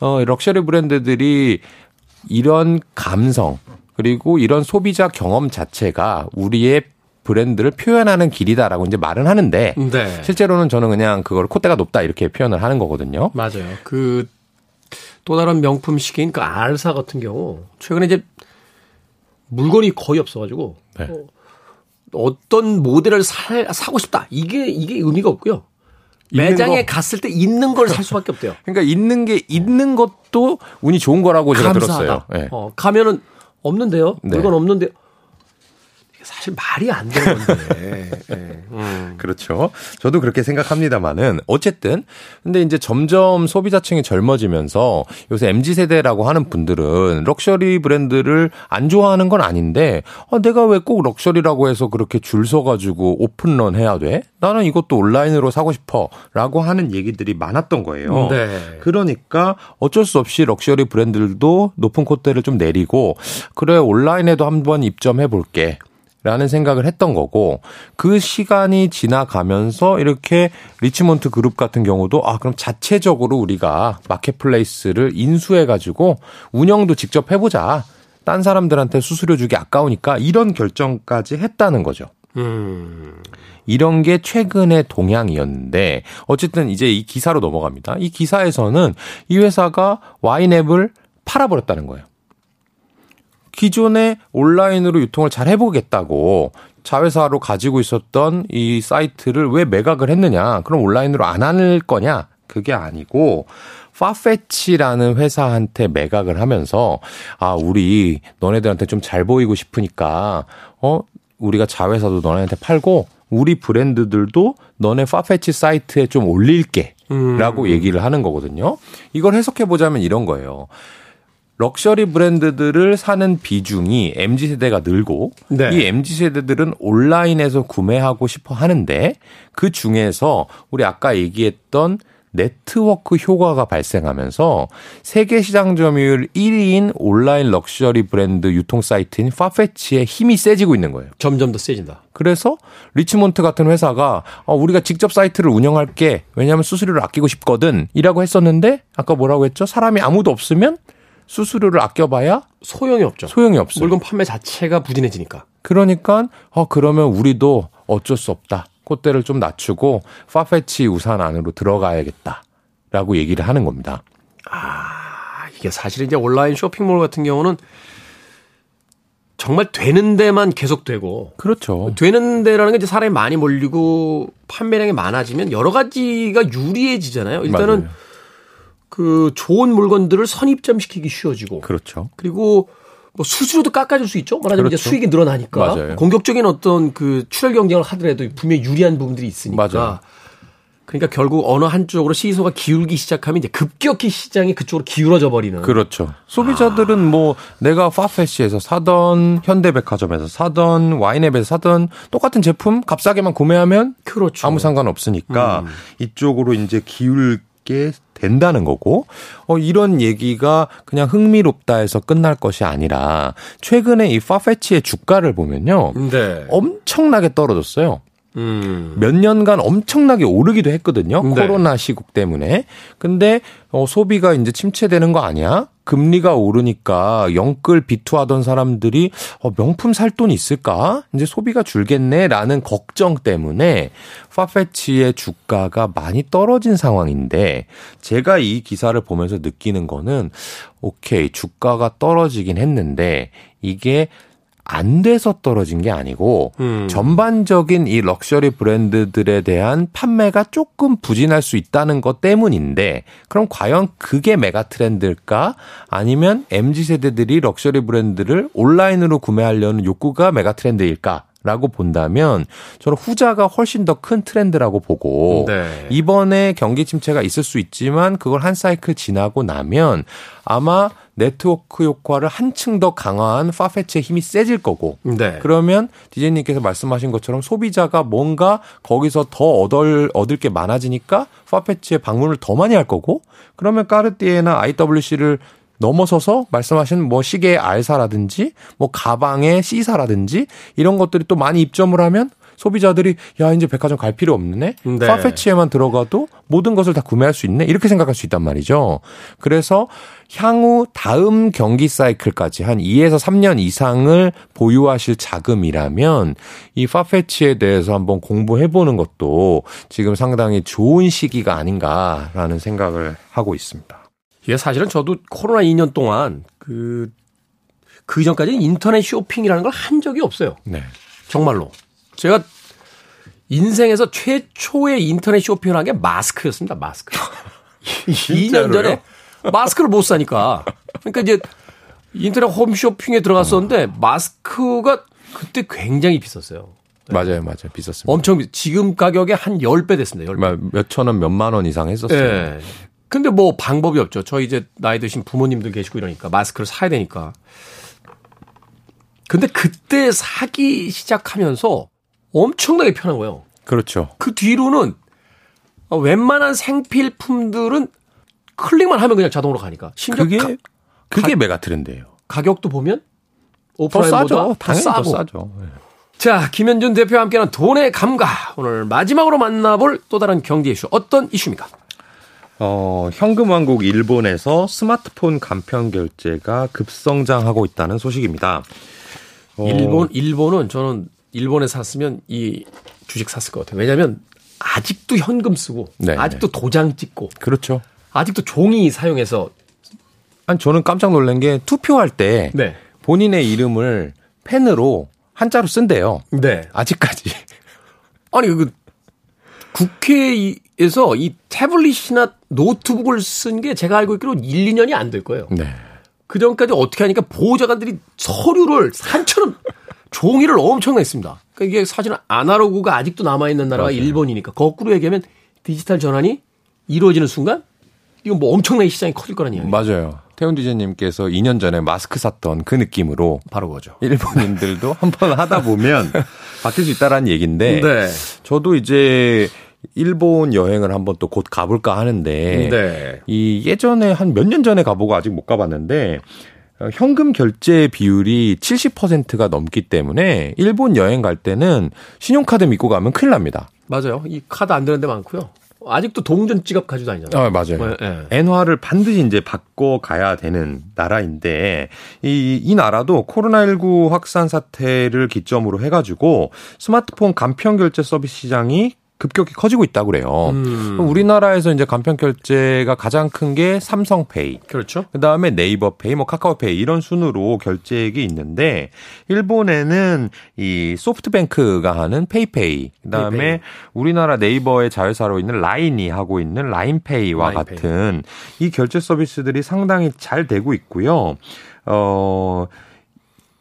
어, 럭셔리 브랜드들이 이런 감성 그리고 이런 소비자 경험 자체가 우리의 브랜드를 표현하는 길이다라고 이제 말은 하는데 네. 실제로는 저는 그냥 그걸 콧대가 높다 이렇게 표현을 하는 거거든요. 맞아요. 그 또 다른 명품 시계인 그 알사 같은 경우 최근에 이제 물건이 거의 없어가지고 네. 어, 어떤 모델을 살, 사고 싶다 이게 이게 의미가 없고요. 매장에 거. 갔을 때 있는 걸 살 수밖에 없대요. 그러니까 있는 게 있는 것도 운이 좋은 거라고 제가 감사하다. 들었어요. 네. 어, 가면은 없는데요. 네. 물건 없는데 사실 말이 안 되는 건데. 네. 음. 그렇죠. 저도 그렇게 생각합니다만은 어쨌든 근데 이제 점점 소비자층이 젊어지면서 요새 MZ 세대라고 하는 분들은 럭셔리 브랜드를 안 좋아하는 건 아닌데 아, 내가 왜 꼭 럭셔리라고 해서 그렇게 줄 서가지고 오픈런 해야 돼? 나는 이것도 온라인으로 사고 싶어라고 하는 얘기들이 많았던 거예요. 네. 그러니까 어쩔 수 없이 럭셔리 브랜드들도 높은 콧대를 좀 내리고 그래 온라인에도 한번 입점해 볼게. 라는 생각을 했던 거고 그 시간이 지나가면서 이렇게 리치몬트 그룹 같은 경우도 아 그럼 자체적으로 우리가 마켓플레이스를 인수해 가지고 운영도 직접 해보자 딴 사람들한테 수수료 주기 아까우니까 이런 결정까지 했다는 거죠. 음. 이런 게 최근의 동향이었는데 어쨌든 이제 이 기사로 넘어갑니다. 이 기사에서는 이 회사가 와인앱을 팔아버렸다는 거예요. 기존에 온라인으로 유통을 잘 해보겠다고 자회사로 가지고 있었던 이 사이트를 왜 매각을 했느냐? 그럼 온라인으로 안 할 거냐? 그게 아니고 파페치라는 회사한테 매각을 하면서 아 우리 너네들한테 좀 잘 보이고 싶으니까 어 우리가 자회사도 너네한테 팔고 우리 브랜드들도 너네 파페치 사이트에 좀 올릴게. 라고 음. 얘기를 하는 거거든요. 이걸 해석해 보자면 이런 거예요. 럭셔리 브랜드들을 사는 비중이 MZ세대가 늘고 네. 이 MZ세대들은 온라인에서 구매하고 싶어 하는데 그 중에서 우리 아까 얘기했던 네트워크 효과가 발생하면서 세계 시장 점유율 1위인 온라인 럭셔리 브랜드 유통 사이트인 파페치의 힘이 세지고 있는 거예요. 점점 더 세진다. 그래서 리치몬트 같은 회사가 어, 우리가 직접 사이트를 운영할게. 왜냐하면 수수료를 아끼고 싶거든. 이라고 했었는데 아까 뭐라고 했죠? 사람이 아무도 없으면 수수료를 아껴봐야 소용이 없죠. 소용이 없어요. 물건 판매 자체가 부진해지니까. 그러니까 어 그러면 우리도 어쩔 수 없다. 콧대를 좀 낮추고 파페치 우산 안으로 들어가야겠다라고 얘기를 하는 겁니다. 아, 이게 사실 이제 온라인 쇼핑몰 같은 경우는 정말 되는 데만 계속 되고 그렇죠. 되는 데라는 게 이제 사람이 많이 몰리고 판매량이 많아지면 여러 가지가 유리해지잖아요. 일단은 맞아요. 그 좋은 물건들을 선입점시키기 쉬워지고 그렇죠. 그리고 뭐 수수료도 깎아줄 수 있죠. 말하자면 그렇죠. 이제 수익이 늘어나니까 맞아요. 공격적인 어떤 그 출혈 경쟁을 하더라도 분명히 유리한 부분들이 있으니까. 맞아요. 그러니까 결국 어느 한쪽으로 시소가 기울기 시작하면 이제 급격히 시장이 그쪽으로 기울어져 버리는. 그렇죠. 소비자들은 아. 뭐 내가 파페시에서 사던 현대백화점에서 사던 와인앱에서 사던 똑같은 제품 값싸게만 구매하면 그렇죠. 아무 상관 없으니까 음. 이쪽으로 이제 기울 게 된다는 거고 어 이런 얘기가 그냥 흥미롭다 해서 끝날 것이 아니라 최근에 이 파페치의 주가를 보면요. 네. 엄청나게 떨어졌어요. 음. 몇 년간 엄청나게 오르기도 했거든요. 네. 코로나 시국 때문에. 근데 어 소비가 이제 침체되는 거 아니야? 금리가 오르니까 영끌 비투하던 사람들이 어, 명품 살 돈 있을까? 이제 소비가 줄겠네라는 걱정 때문에 파페치의 주가가 많이 떨어진 상황인데 제가 이 기사를 보면서 느끼는 거는 오케이 주가가 떨어지긴 했는데 이게 안 돼서 떨어진 게 아니고 음. 전반적인 이 럭셔리 브랜드들에 대한 판매가 조금 부진할 수 있다는 것 때문인데 그럼 과연 그게 mega trend일까? 아니면 MZ 세대들이 럭셔리 브랜드를 온라인으로 구매하려는 욕구가 mega trend일까? 라고 본다면 저는 후자가 훨씬 더 큰 트렌드라고 보고 네. 이번에 경기 침체가 있을 수 있지만 그걸 한 사이클 지나고 나면 아마 네트워크 효과를 한층 더 강화한 파페치의 힘이 세질 거고 네. 그러면 디제이님께서 말씀하신 것처럼 소비자가 뭔가 거기서 더 얻을 얻을 게 많아지니까 파페치의 방문을 더 많이 할 거고 그러면 까르띠에나 IWC를 넘어서서 말씀하신 뭐 시계의 알사라든지 뭐 가방의 C사라든지 이런 것들이 또 많이 입점을 하면 소비자들이 야 이제 백화점 갈 필요 없네. 네. 파페치에만 들어가도 모든 것을 다 구매할 수 있네. 이렇게 생각할 수 있단 말이죠. 그래서 향후 다음 경기 사이클까지 한 2에서 3년 이상을 보유하실 자금이라면 이 파페치에 대해서 한번 공부해 보는 것도 지금 상당히 좋은 시기가 아닌가라는 생각을 하고 있습니다. 이게 사실은 저도 코로나 2년 동안 그, 그 이전까지는 인터넷 쇼핑이라는 걸 한 적이 없어요. 네. 정말로. 제가 인생에서 최초의 인터넷 쇼핑을 한 게 마스크였습니다. 마스크. 2년 전에 마스크를 못 사니까. 그러니까 이제 인터넷 홈쇼핑에 들어갔었는데 마스크가 그때 굉장히 비쌌어요. 네. 맞아요, 맞아요. 비쌌습니다. 엄청 지금 가격에 한 10배 됐습니다. 10배. 몇천 원, 몇만 원 이상 했었어요. 네. 근데 뭐 방법이 없죠. 저희 이제 나이 드신 부모님들 계시고 이러니까 마스크를 사야 되니까. 근데 그때 사기 시작하면서 엄청나게 편한 거예요. 그렇죠. 그 뒤로는 웬만한 생필품들은 클릭만 하면 그냥 자동으로 가니까. 심지어 그게 가, 그게 가, 메가 트렌드예요. 가격도 보면 오프라인보다 더 싸죠. 더 싸죠. 네. 자, 김현준 대표와 함께하는 돈의 감가. 오늘 마지막으로 만나볼 또 다른 경제 이슈 어떤 이슈입니까? 어, 현금 왕국 일본에서 스마트폰 간편 결제가 급성장하고 있다는 소식입니다. 어, 일본 일본은 저는 일본에 샀으면 이 주식 샀을 것 같아요. 왜냐하면 아직도 현금 쓰고 네, 아직도 네. 도장 찍고 그렇죠. 아직도 종이 사용해서 아니 저는 깜짝 놀란 게 투표할 때 네. 본인의 이름을 펜으로 한자로 쓴대요. 네. 아직까지. 아니 그 국회에서 이 태블릿이나 노트북을 쓴 게 제가 알고 있기로 1, 2년이 안 될 거예요. 네. 그 전까지 어떻게 하니까 보호자관들이 서류를 산처럼 종이를 엄청 냈습니다. 그러니까 이게 사실은 아날로그가 아직도 남아있는 나라가 맞아요. 일본이니까 거꾸로 얘기하면 디지털 전환이 이루어지는 순간 이건 뭐 엄청나게 시장이 커질 거란 이야기. 맞아요. 태훈 디제님께서 2년 전에 마스크 샀던 그 느낌으로 바로 그거죠. 일본인들도 한 번 하다 보면 바뀔 수 있다라는 얘기인데 네. 저도 이제 일본 여행을 한번 또 곧 가볼까 하는데 네. 이 예전에 한 몇 년 전에 가보고 아직 못 가봤는데 어, 현금 결제 비율이 70%가 넘기 때문에 일본 여행 갈 때는 신용카드 믿고 가면 큰일 납니다. 맞아요. 이 카드 안 되는 데 많고요. 아직도 동전 지갑 가지고 다니잖아요. 아, 맞아요. 네, 네. 엔화를 반드시 이제 바꿔 가야 되는 나라인데 이, 이 나라도 코로나19 확산 사태를 기점으로 해가지고 스마트폰 간편 결제 서비스 시장이 급격히 커지고 있다고 그래요. 음. 우리나라에서 이제 간편 결제가 가장 큰 게 삼성페이, 그렇죠. 그다음에 네이버페이, 뭐 카카오페이 이런 순으로 결제액이 있는데 일본에는 이 소프트뱅크가 하는 페이페이, 그다음에 페이페이. 우리나라 네이버의 자회사로 있는 라인이 하고 있는 라인페이와 라인페이. 같은 이 결제 서비스들이 상당히 잘 되고 있고요. 어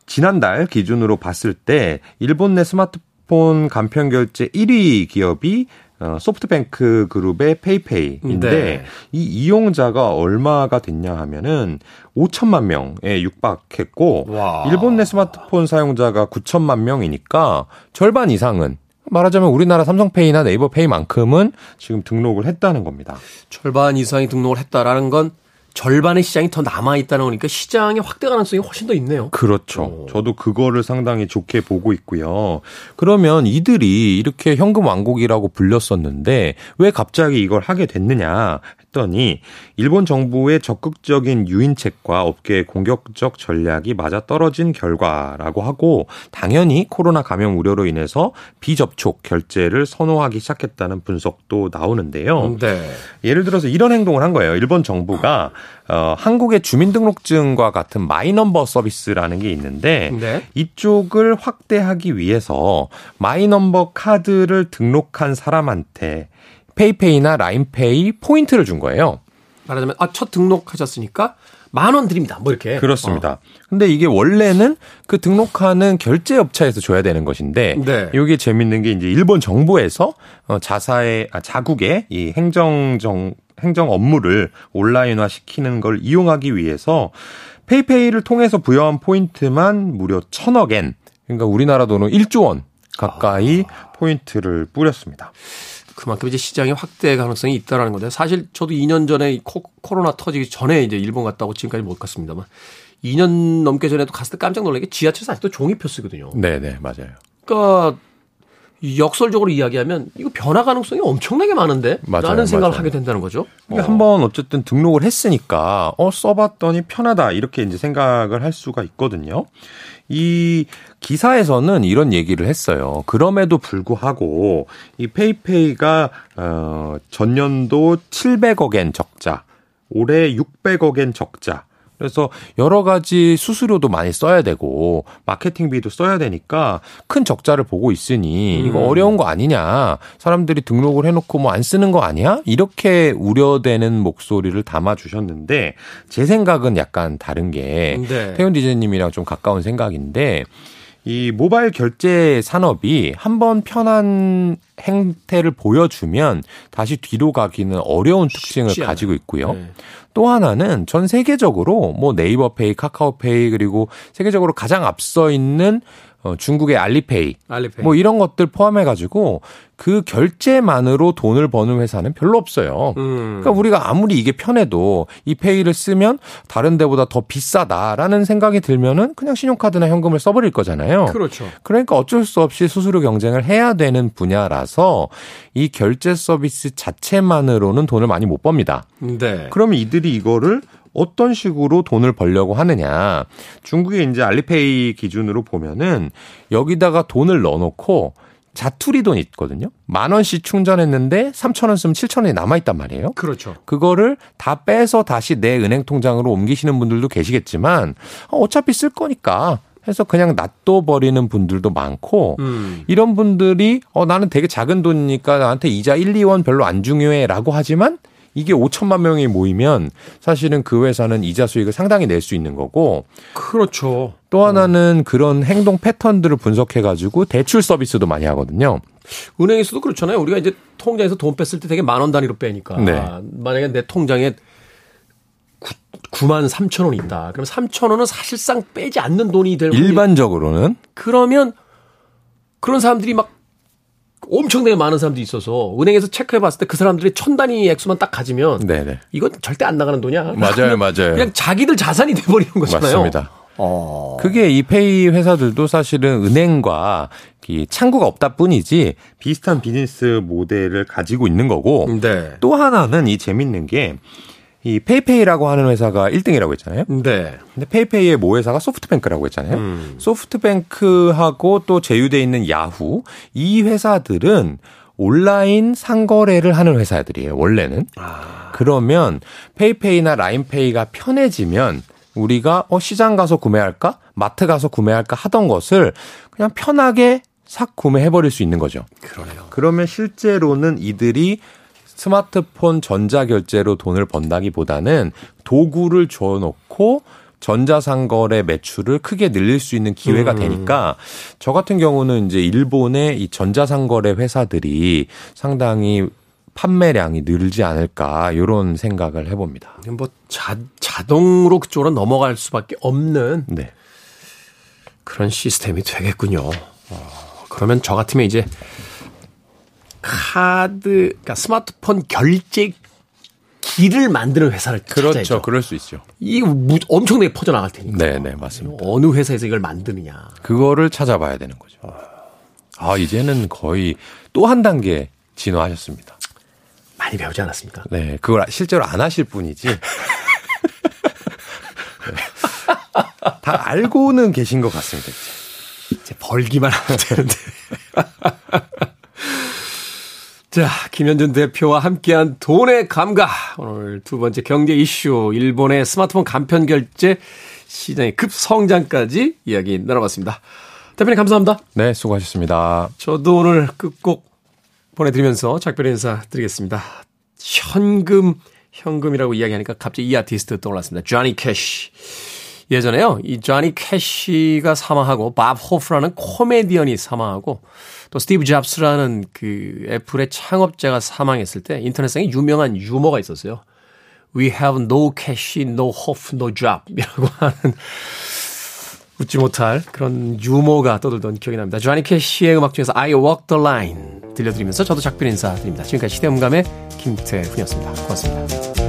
지난달 기준으로 봤을 때 일본 내 스마트 폰 간편 결제 1위 기업이 어, 소프트뱅크 그룹의 페이페이인데 네. 이 이용자가 얼마가 됐냐 하면은 5천만 명에 육박했고 와. 일본 내 스마트폰 사용자가 9천만 명이니까 절반 이상은 말하자면 우리나라 삼성페이나 네이버페이만큼은 지금 등록을 했다는 겁니다. 절반 이상이 등록을 했다라는 건 절반의 시장이 더 남아 있다는 거니까 시장의 확대 가능성이 훨씬 더 있네요. 그렇죠. 오. 저도 그거를 상당히 좋게 보고 있고요. 그러면 이들이 이렇게 현금 왕국이라고 불렸었는데 왜 갑자기 이걸 하게 됐느냐 했더니 일본 정부의 적극적인 유인책과 업계의 공격적 전략이 맞아 떨어진 결과라고 하고 당연히 코로나 감염 우려로 인해서 비접촉 결제를 선호하기 시작했다는 분석도 나오는데요. 네. 예를 들어서 이런 행동을 한 거예요. 일본 정부가 어, 한국의 주민등록증과 같은 마이넘버 서비스라는 게 있는데 네. 이쪽을 확대하기 위해서 마이넘버 카드를 등록한 사람한테 페이페이나 라인페이 포인트를 준 거예요. 말하자면 아, 첫 등록하셨으니까 만 원 드립니다. 뭐 이렇게. 그렇습니다. 근데 이게 원래는 그 등록하는 결제 업체에서 줘야 되는 것인데 네. 이게 재밌는 게 이제 일본 정부에서 어, 자사의 아, 자국의 이 행정 정 행정 업무를 온라인화 시키는 걸 이용하기 위해서 페이페이를 통해서 부여한 포인트만 무려 천억 엔 그러니까 우리나라 돈으로 1조 원 가까이 포인트를 뿌렸습니다. 그만큼 이제 시장의 확대 가능성이 있다라는 건데 사실 저도 2년 전에 이 코, 코로나 터지기 전에 이제 일본 갔다 오고 지금까지 못 갔습니다만 2년 넘게 전에도 갔을 때 깜짝 놀란 게 지하철에서 아직도 종이표 쓰거든요. 네, 네, 맞아요. 그러니까 역설적으로 이야기하면 이거 변화 가능성이 엄청나게 많은데 맞아요, 라는 생각을 맞아요. 하게 된다는 거죠. 이게 어. 한번 어쨌든 등록을 했으니까 어 써봤더니 편하다 이렇게 이제 생각을 할 수가 있거든요. 이 기사에서는 이런 얘기를 했어요. 그럼에도 불구하고 이 페이페이가 어 전년도 700억엔 적자, 올해 600억엔 적자. 그래서 여러 가지 수수료도 많이 써야 되고 마케팅비도 써야 되니까 큰 적자를 보고 있으니 이거 음. 어려운 거 아니냐 사람들이 등록을 해놓고 뭐 안 쓰는 거 아니야 이렇게 우려되는 목소리를 담아 주셨는데 제 생각은 약간 다른 게 네. 태훈 디제님이랑 좀 가까운 생각인데 이 모바일 결제 산업이 한번 편한 행태를 보여주면 다시 뒤로 가기는 어려운 특징을. 가지고 있고요. 네. 또 하나는 전 세계적으로 뭐 네이버페이, 카카오페이 그리고 세계적으로 가장 앞서 있는 어, 중국의 알리페이 알리페이. 뭐 이런 것들 포함해 가지고 그 결제만으로 돈을 버는 회사는 별로 없어요. 음. 그러니까 우리가 아무리 이게 편해도 이 페이를 쓰면 다른 데보다 더 비싸다라는 생각이 들면은 그냥 신용카드나 현금을 써버릴 거잖아요. 그렇죠. 그러니까 어쩔 수 없이 수수료 경쟁을 해야 되는 분야라서 이 결제 서비스 자체만으로는 돈을 많이 못 법니다. 네. 그러면 이들이 이거를 어떤 식으로 돈을 벌려고 하느냐. 중국의 이제 알리페이 기준으로 보면은 여기다가 돈을 넣어놓고 자투리 돈 있거든요. 만 원씩 충전했는데 3천 원 쓰면 7천 원이 남아 있단 말이에요. 그렇죠. 그거를 다 빼서 다시 내 은행 통장으로 옮기시는 분들도 계시겠지만 어, 어차피 쓸 거니까 해서 그냥 놔둬 버리는 분들도 많고 음. 이런 분들이 어 나는 되게 작은 돈이니까 나한테 이자 1, 2원 별로 안 중요해라고 하지만 이게 5천만 명이 모이면 사실은 그 회사는 이자 수익을 상당히 낼 수 있는 거고 그렇죠. 또 하나는 그런 행동 패턴들을 분석해 가지고 대출 서비스도 많이 하거든요. 은행에서도 그렇잖아요. 우리가 이제 통장에서 돈 뺐을 때 되게 만 원 단위로 빼니까. 네. 만약에 내 통장에 9, 만 3천 원이 있다. 그럼 3천 원은 사실상 빼지 않는 돈이 될 일반적으로는 그러면 그런 사람들이 막 엄청나게 많은 사람들이 있어서 은행에서 체크해 봤을 때 그 사람들이 천 단위 액수만 딱 가지면 네네. 이건 절대 안 나가는 돈이야. 맞아요, 맞아요. 그냥 자기들 자산이 돼 버리는 거잖아요. 맞습니다. 어. 그게 이 페이 회사들도 사실은 은행과 이 창구가 없다 뿐이지 비슷한 비즈니스 모델을 가지고 있는 거고 네. 또 하나는 이 재밌는 게 이 페이페이라고 하는 회사가 1등이라고 했잖아요. 네. 근데 페이페이의 모 회사가 소프트뱅크라고 했잖아요. 음. 소프트뱅크하고 또 제휴돼 있는 야후 이 회사들은 온라인 상거래를 하는 회사들이에요. 원래는. 아. 그러면 페이페이나 라인페이가 편해지면 우리가 어 시장 가서 구매할까? 마트 가서 구매할까 하던 것을 그냥 편하게 싹 구매해 버릴 수 있는 거죠. 그러네요. 그러면 실제로는 이들이 스마트폰 전자결제로 돈을 번다기보다는 도구를 줘놓고 전자상거래 매출을 크게 늘릴 수 있는 기회가 음. 되니까 저 같은 경우는 이제 일본의 이 전자상거래 회사들이 상당히 판매량이 늘지 않을까 이런 생각을 해봅니다. 뭐 자, 자동으로 그쪽으로 넘어갈 수밖에 없는 네. 그런 시스템이 되겠군요. 어, 그러면 저 같으면 이제 카드, 그러니까 스마트폰 결제 기를 만드는 회사를 그렇죠. 찾아야죠. 그럴 수 있죠. 이게 엄청나게 퍼져나갈 테니까. 네, 네, 맞습니다. 어느 회사에서 이걸 만드느냐. 그거를 찾아봐야 되는 거죠. 아, 이제는 거의 또 한 단계 진화하셨습니다. 많이 배우지 않았습니까? 네, 그걸 실제로 안 하실 뿐이지. 네. 다 알고는 계신 것 같습니다. 이제, 이제 벌기만 하면 되는데. 자, 김현준 대표와 함께한 돈의 감각. 오늘 두 번째 경제 이슈, 일본의 스마트폰 간편 결제 시장의 급성장까지 이야기 나눠봤습니다. 대표님 감사합니다. 네, 수고하셨습니다. 저도 오늘 끝곡 보내드리면서 작별 인사 드리겠습니다. 현금, 현금이라고 이야기하니까 갑자기 이 아티스트 떠올랐습니다. 쟈니 캐시. 예전에요, 이 쟈니 캐시가 사망하고 밥 호프라는 코미디언이 사망하고 또 스티브 잡스라는 그 애플의 창업자가 사망했을 때 인터넷상에 유명한 유머가 있었어요. We have no cash, no hope, no job. 이라고 하는 웃지 못할 그런 유머가 떠들던 기억이 납니다. 조아니 캐시의 음악 중에서 I Walk the Line 들려드리면서 저도 작별 인사드립니다. 지금까지 시대음감의 김태훈이었습니다. 고맙습니다.